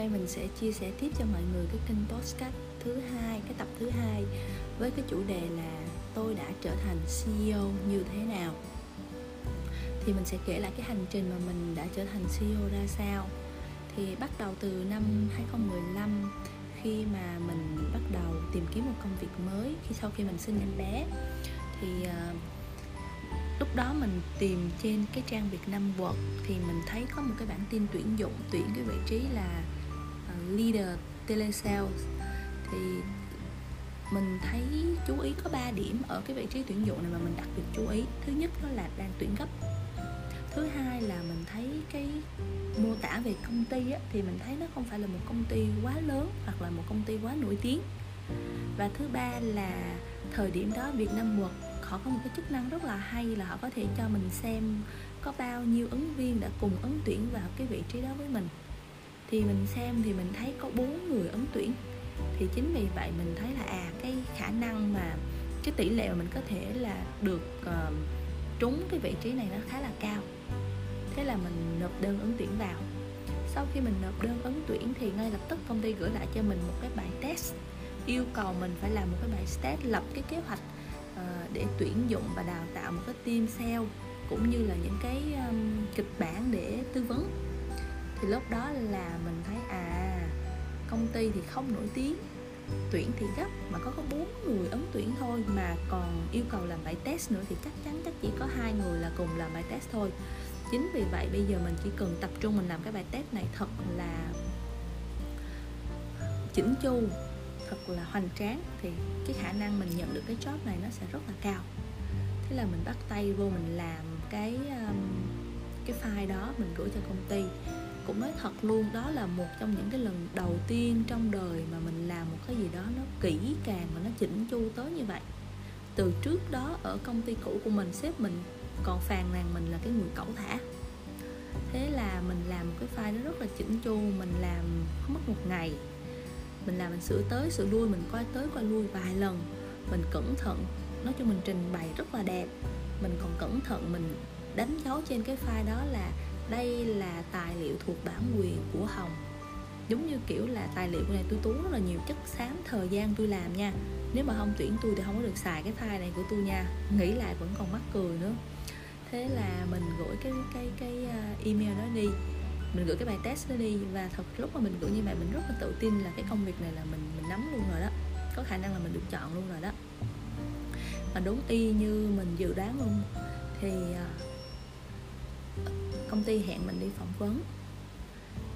nay mình sẽ chia sẻ tiếp cho mọi người cái kênh podcast thứ hai cái tập thứ hai với cái chủ đề là tôi đã trở thành CEO như thế nào. Thì mình sẽ kể lại cái hành trình mà mình đã trở thành CEO ra sao. Thì bắt đầu từ năm 2015 khi mà mình bắt đầu tìm kiếm một công việc mới khi sau khi mình sinh em bé. Thì uh, lúc đó mình tìm trên cái trang Việt Nam Work thì mình thấy có một cái bản tin tuyển dụng tuyển cái vị trí là leader telesales. Thì mình thấy chú ý có 3 điểm ở cái vị trí tuyển dụng này mà mình đặc biệt chú ý. Thứ nhất đó là đang tuyển gấp. Thứ hai là mình thấy cái mô tả về công ty á, thì mình thấy nó không phải là một công ty quá lớn hoặc là một công ty quá nổi tiếng. Và thứ ba là thời điểm đó Việt Nam Work họ có một cái chức năng rất là hay là họ có thể cho mình xem có bao nhiêu ứng viên đã cùng ứng tuyển vào cái vị trí đó với mình thì mình xem thì mình thấy có bốn người ứng tuyển. Thì chính vì vậy mình thấy là à cái khả năng mà cái tỷ lệ mà mình có thể là được uh, trúng cái vị trí này nó khá là cao. Thế là mình nộp đơn ứng tuyển vào. Sau khi mình nộp đơn ứng tuyển thì ngay lập tức công ty gửi lại cho mình một cái bài test yêu cầu mình phải làm một cái bài test lập cái kế hoạch uh, để tuyển dụng và đào tạo một cái team sale cũng như là những cái um, kịch bản để tư vấn thì lúc đó là mình thấy à công ty thì không nổi tiếng tuyển thì gấp mà có có bốn người ứng tuyển thôi mà còn yêu cầu làm bài test nữa thì chắc chắn chắc chỉ có hai người là cùng làm bài test thôi. Chính vì vậy bây giờ mình chỉ cần tập trung mình làm cái bài test này thật là chỉnh chu thật là hoành tráng thì cái khả năng mình nhận được cái job này nó sẽ rất là cao. Thế là mình bắt tay vô mình làm cái um, cái file đó mình gửi cho công ty cũng nói thật luôn, đó là một trong những cái lần đầu tiên trong đời mà mình làm một cái gì đó nó kỹ càng và nó chỉnh chu tới như vậy. Từ trước đó, ở công ty cũ của mình, sếp mình còn phàn nàn mình là cái người cẩu thả. Thế là mình làm một cái file nó rất là chỉnh chu, mình làm không mất một ngày. Mình làm mình sửa tới, sửa lui, mình coi tới, coi lui vài lần. Mình cẩn thận, nói chung mình trình bày rất là đẹp. Mình còn cẩn thận mình đánh dấu trên cái file đó là đây là tài liệu thuộc bản quyền của hồng. Giống như kiểu là tài liệu này, tôi tốn rất là nhiều chất xám, thời gian tôi làm nha. Nếu mà không tuyển tôi thì không có được xài cái file này của tôi nha. Nghĩ lại vẫn còn mắc cười nữa. Thế là mình gửi cái cái cái à, email đó đi. Mình gửi cái bài test đó đi và thật lúc mà mình gửi như vậy, mình rất là tự tin là cái công việc này là mình mình nắm luôn rồi đó. Có khả năng là mình được chọn luôn rồi đó. Và đúng y như mình dự đoán luôn, thì à, công ty hẹn mình đi phỏng vấn.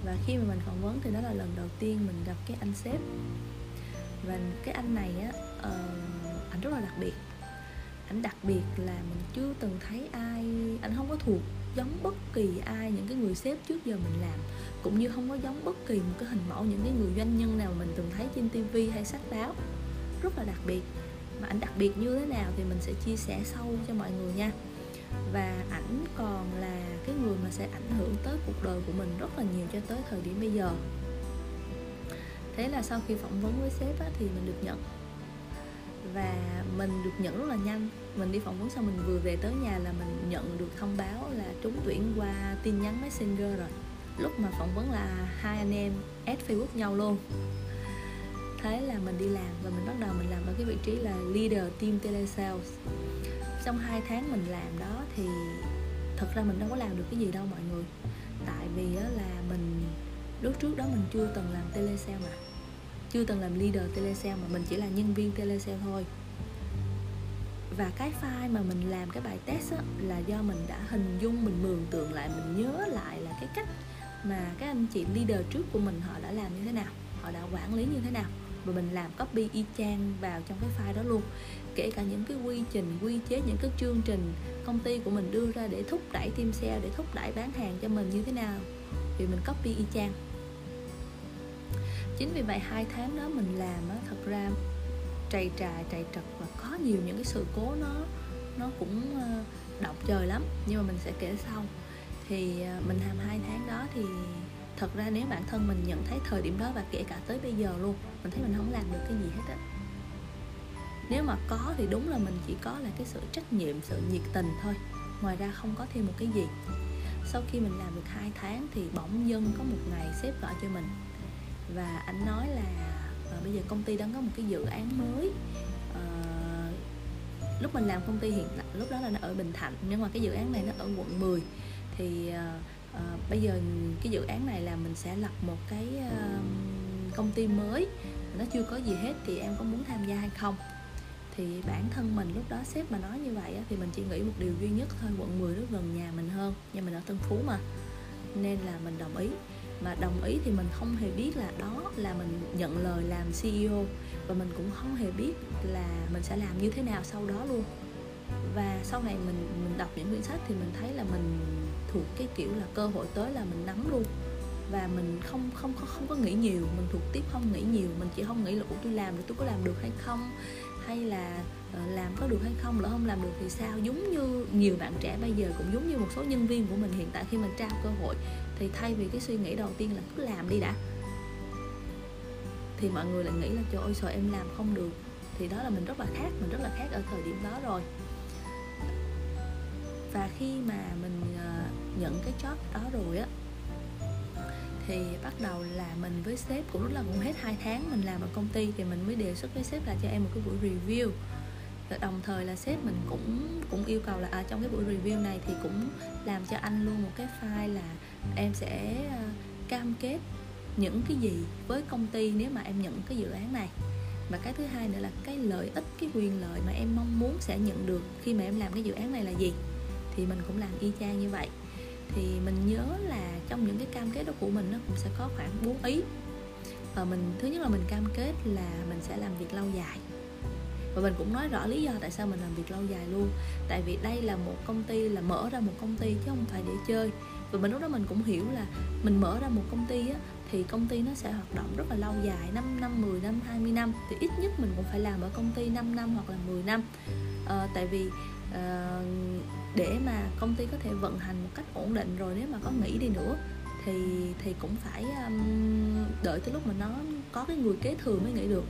Và khi mà mình phỏng vấn thì đó là lần đầu tiên mình gặp cái anh sếp. Và cái anh này á ờ, uh, anh rất là đặc biệt. Anh đặc biệt là mình chưa từng thấy ai anh không có thuộc giống bất kỳ ai những cái người sếp trước giờ mình làm. Cũng như không có giống bất kỳ một cái hình mẫu những cái người doanh nhân nào mình từng thấy trên tivi hay sách báo. Rất là đặc biệt. Mà anh đặc biệt như thế nào thì mình sẽ chia sẻ sâu cho mọi người nha. Và ảnh sẽ ảnh hưởng tới cuộc đời của mình rất là nhiều cho tới thời điểm bây giờ. Thế là sau khi phỏng vấn với sếp á, thì mình được nhận. Và mình được nhận rất là nhanh. Mình đi phỏng vấn xong mình vừa về tới nhà là mình nhận được thông báo là trúng tuyển qua tin nhắn messenger rồi. Lúc mà phỏng vấn là hai anh em add facebook nhau luôn. Thế là mình đi làm và mình bắt đầu mình làm ở cái vị trí là leader team telesales trong hai tháng mình làm đó thì thật ra mình đâu có làm được cái gì đâu mọi người. Tại vì là mình lúc trước đó mình chưa từng làm telesale mà. Chưa từng làm leader telesale mà mình chỉ là nhân viên telesale thôi. Và cái file mà mình làm cái bài test á, là do mình đã hình dung mình mường tượng lại mình nhớ lại là cái cách mà các anh chị leader trước của mình họ đã làm như thế nào họ đã quản lý như thế nào và mình làm copy y chang vào trong cái file đó luôn. Kể cả những cái quy trình, quy chế, những cái chương trình công ty của mình đưa ra để thúc đẩy team sale, để thúc đẩy bán hàng cho mình như thế nào, thì mình copy y chang. Chính vì vậy hai tháng đó mình làm á, thật ra trầy trà, trầy trật và có nhiều những cái sự cố nó nó cũng ờ, động trời lắm. Nhưng mà mình sẽ kể sau. Thì ờ, mình làm hai tháng đó thì thật ra nếu bản thân mình nhận thấy thời điểm đó và kể cả tới bây giờ luôn mình thấy mình không làm được cái gì hết á. Nếu mà có thì đúng là mình chỉ có là cái sự trách nhiệm sự nhiệt tình thôi ngoài ra không có thêm một cái gì. Sau khi mình làm được hai tháng thì bỗng dưng có một ngày sếp gọi cho mình và anh nói là à, bây giờ công ty đang có một cái dự án mới. À, lúc mình làm công ty hiện tại lúc đó là nó ở Bình Thạnh nhưng mà cái dự án này nó ở quận 10 thì à, Ờ, bây giờ cái dự án này là mình sẽ lập một cái ờ, công ty mới. Nó chưa có gì hết thì em có muốn tham gia hay không? Thì bản thân mình lúc đó sếp mà nói như vậy thì mình chỉ nghĩ một điều duy nhất thôi, quận 10 rất gần nhà mình hơn nhưng mình ở Tân Phú mà. Nên là mình đồng ý. Mà đồng ý thì mình không hề biết là đó là mình nhận lời làm CEO và mình cũng không hề biết là mình sẽ làm như thế nào sau đó luôn. Và sau này mình mình đọc những quyển sách thì mình thấy là mình thuộc cái kiểu là cơ hội tới là mình nắm luôn. Và mình không không không không có nghĩ nhiều mình thuộc tiếp không nghĩ nhiều mình chỉ không nghĩ là ủa tôi làm được tôi có làm được hay không? Hay là ờ, làm có được hay không? Lỡ không làm được thì sao? Giống như nhiều bạn trẻ bây giờ cũng giống như một số nhân viên của mình hiện tại khi mình trao cơ hội thì thay vì cái suy nghĩ đầu tiên là cứ làm đi đã. Thì mọi người lại nghĩ là trời ơi sợ em làm không được. Thì đó là mình rất là khác mình rất là khác ở thời điểm đó rồi. Và khi mà mình uh, nhận cái job đó rồi á. Thì bắt đầu là mình với sếp cũng lúc là cũng hết 2 tháng mình làm ở công ty thì mình mới đề xuất với sếp là cho em một cái buổi review. Và đồng thời là sếp mình cũng cũng yêu cầu là à, trong cái buổi review này thì cũng làm cho anh luôn một cái file là em sẽ ờ, cam kết những cái gì với công ty nếu mà em nhận cái dự án này. Và cái thứ hai nữa là cái lợi ích cái quyền lợi mà em mong muốn sẽ nhận được khi mà em làm cái dự án này là gì. Thì mình cũng làm y chang như vậy thì mình nhớ là trong những cái cam kết đó của mình nó cũng sẽ có khoảng 4 ý. Và mình thứ nhất là mình cam kết là mình sẽ làm việc lâu dài. Và mình cũng nói rõ lý do tại sao mình làm việc lâu dài luôn. Tại vì đây là một công ty là mở ra một công ty chứ không phải để chơi. Và mình lúc đó mình cũng hiểu là mình mở ra một công ty á, thì công ty nó sẽ hoạt động rất là lâu dài 5 năm, 10 năm, 20 năm. Thì ít nhất mình cũng phải làm ở công ty 5 năm hoặc là 10 năm. À, tại vì Ờ, để mà công ty có thể vận hành một cách ổn định rồi nếu mà có nghỉ đi nữa thì thì cũng phải um, đợi tới lúc mà nó có cái người kế thừa mới nghỉ được.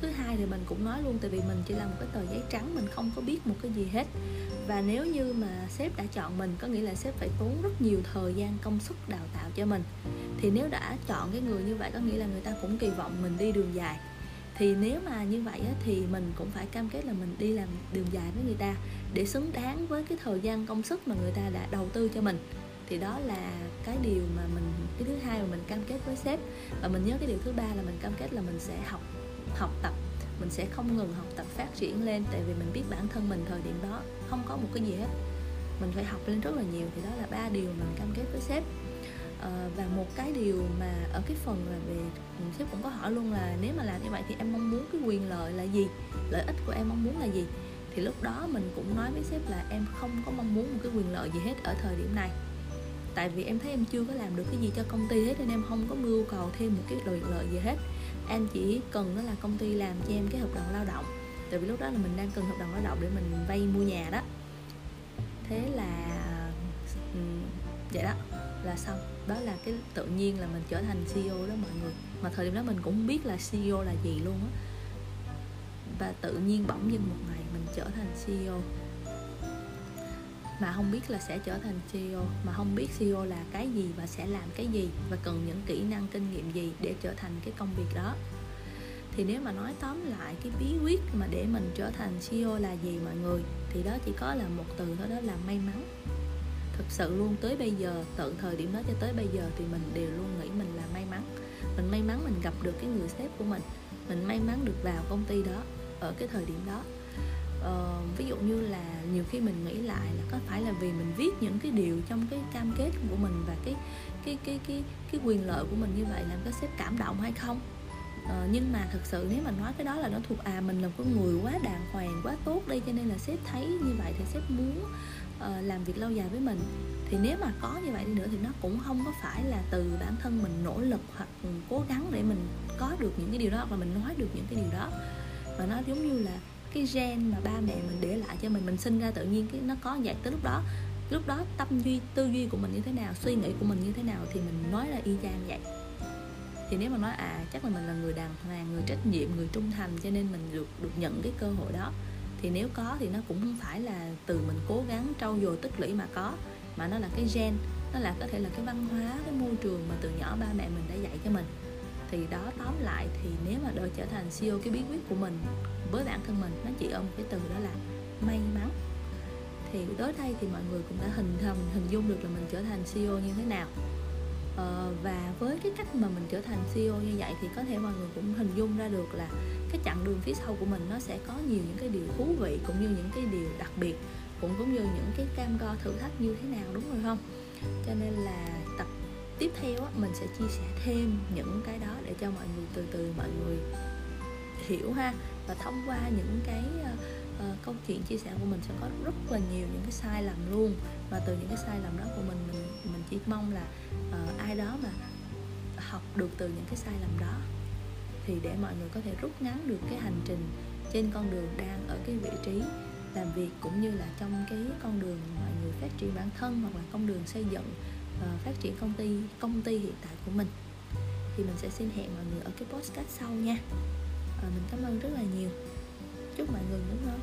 Thứ hai thì mình cũng nói luôn tại vì mình chỉ là một cái tờ giấy trắng mình không có biết một cái gì hết. Và nếu như mà sếp đã chọn mình có nghĩa là sếp phải tốn rất nhiều thời gian công sức đào tạo cho mình. Thì nếu đã chọn cái người như vậy có nghĩa là người ta cũng kỳ vọng mình đi đường dài thì nếu mà như vậy á, thì mình cũng phải cam kết là mình đi làm đường dài với người ta để xứng đáng với cái thời gian công sức mà người ta đã đầu tư cho mình. Thì đó là cái điều mà mình cái thứ hai mà mình cam kết với sếp. Và mình nhớ cái điều thứ ba là mình cam kết là mình sẽ học học tập. Mình sẽ không ngừng học tập phát triển lên tại vì mình biết bản thân mình thời điểm đó không có một cái gì hết. Mình phải học lên rất là nhiều. Thì đó là ba điều mình cam kết với sếp à, và một cái điều mà ở cái phần là về ừ, sếp cũng có hỏi luôn là nếu mà làm như vậy thì em mong muốn cái quyền lợi là gì? Lợi ích của em mong muốn là gì? Thì lúc đó mình cũng nói với sếp là em không có mong muốn một cái quyền lợi gì hết ở thời điểm này. Tại vì em thấy em chưa có làm được cái gì cho công ty hết nên em không có mưu cầu thêm một cái lợi lợi gì hết. Em chỉ cần đó là công ty làm cho em cái hợp đồng lao động. Tại vì lúc đó là mình đang cần hợp đồng lao động để mình vay mua nhà đó. Thế là vậy đó, là xong. Đó là cái tự nhiên là mình trở thành CEO đó mọi người. Mà thời điểm đó mình cũng không biết là CEO là gì luôn á. Và tự nhiên bỗng dưng một ngày mình trở thành CEO mà không biết là sẽ trở thành CEO mà không biết CEO là cái gì và sẽ làm cái gì và cần những kỹ năng, kinh nghiệm gì để trở thành cái công việc đó. Thì nếu mà nói tóm lại cái bí quyết mà để mình trở thành CEO là gì mọi người, thì đó chỉ có là một từ thôi, đó là may mắn thực sự luôn tới bây giờ tận thời điểm đó cho tới bây giờ thì mình đều luôn nghĩ mình là may mắn. Mình may mắn mình gặp được cái người sếp của mình. Mình may mắn được vào công ty đó ở cái thời điểm đó. Ờ, ví dụ như là nhiều khi mình nghĩ lại là có phải là vì mình viết những cái điều trong cái cam kết của mình và cái cái cái cái cái quyền lợi của mình như vậy làm cái sếp cảm động hay không? Ờ, nhưng mà thật sự nếu mà nói cái đó là nó thuộc à mình là một người quá đàng hoàng quá tốt đi cho nên là sếp thấy như vậy thì sếp muốn Ờ, làm việc lâu dài với mình, thì nếu mà có như vậy đi nữa thì nó cũng không có phải là từ bản thân mình nỗ lực hoặc cố gắng để mình có được những cái điều đó hoặc là mình nói được những cái điều đó. Mà nó giống như là cái gen mà ba mẹ mình để lại cho mình mình sinh ra tự nhiên cái nó có vậy. Tới lúc đó lúc đó tâm duy, tư duy của mình như thế nào, suy nghĩ của mình như thế nào thì mình nói là y chang vậy. Thì nếu mà nói à chắc là mình là người đàng hoàng, người trách nhiệm, người trung thành cho nên mình được được nhận cái cơ hội đó thì nếu có thì nó cũng không phải là từ mình cố gắng trau dồi tích lũy mà có, mà nó là cái gen, nó là có thể là cái văn hóa, cái môi trường mà từ nhỏ ba mẹ mình đã dạy cho mình. Thì đó, tóm lại thì nếu mà để trở thành CEO cái bí quyết của mình với bản thân mình, nó chỉ ở một cái từ đó là may mắn. Thì tới đây thì mọi người cũng đã hình thành hình dung được là mình trở thành CEO như thế nào ờ, và với cái cách mà mình trở thành CEO như vậy thì có thể mọi người cũng hình dung ra được là cái chặng đường phía sau của mình nó sẽ có nhiều những cái điều thú vị cũng như những cái điều đặc biệt cũng cũng như những cái cam go thử thách như thế nào đúng rồi không? Cho nên là tập tiếp theo á, mình sẽ chia sẻ thêm những cái đó để cho mọi người từ từ mọi người hiểu ha và thông qua những cái uh, uh, câu chuyện chia sẻ của mình sẽ có rất là nhiều những cái sai lầm luôn. Và từ những cái sai lầm đó của mình mình mình chỉ mong là uh, ai đó mà học được từ những cái sai lầm đó thì để mọi người có thể rút ngắn được cái hành trình trên con đường đang ở cái vị trí làm việc cũng như là trong cái con đường mọi người phát triển bản thân hoặc là con đường xây dựng uh, phát triển công ty công ty hiện tại của mình. Thì mình sẽ xin hẹn mọi người ở cái podcast sau nha. À, mình cảm ơn rất là nhiều chúc mọi người ngủ ngon.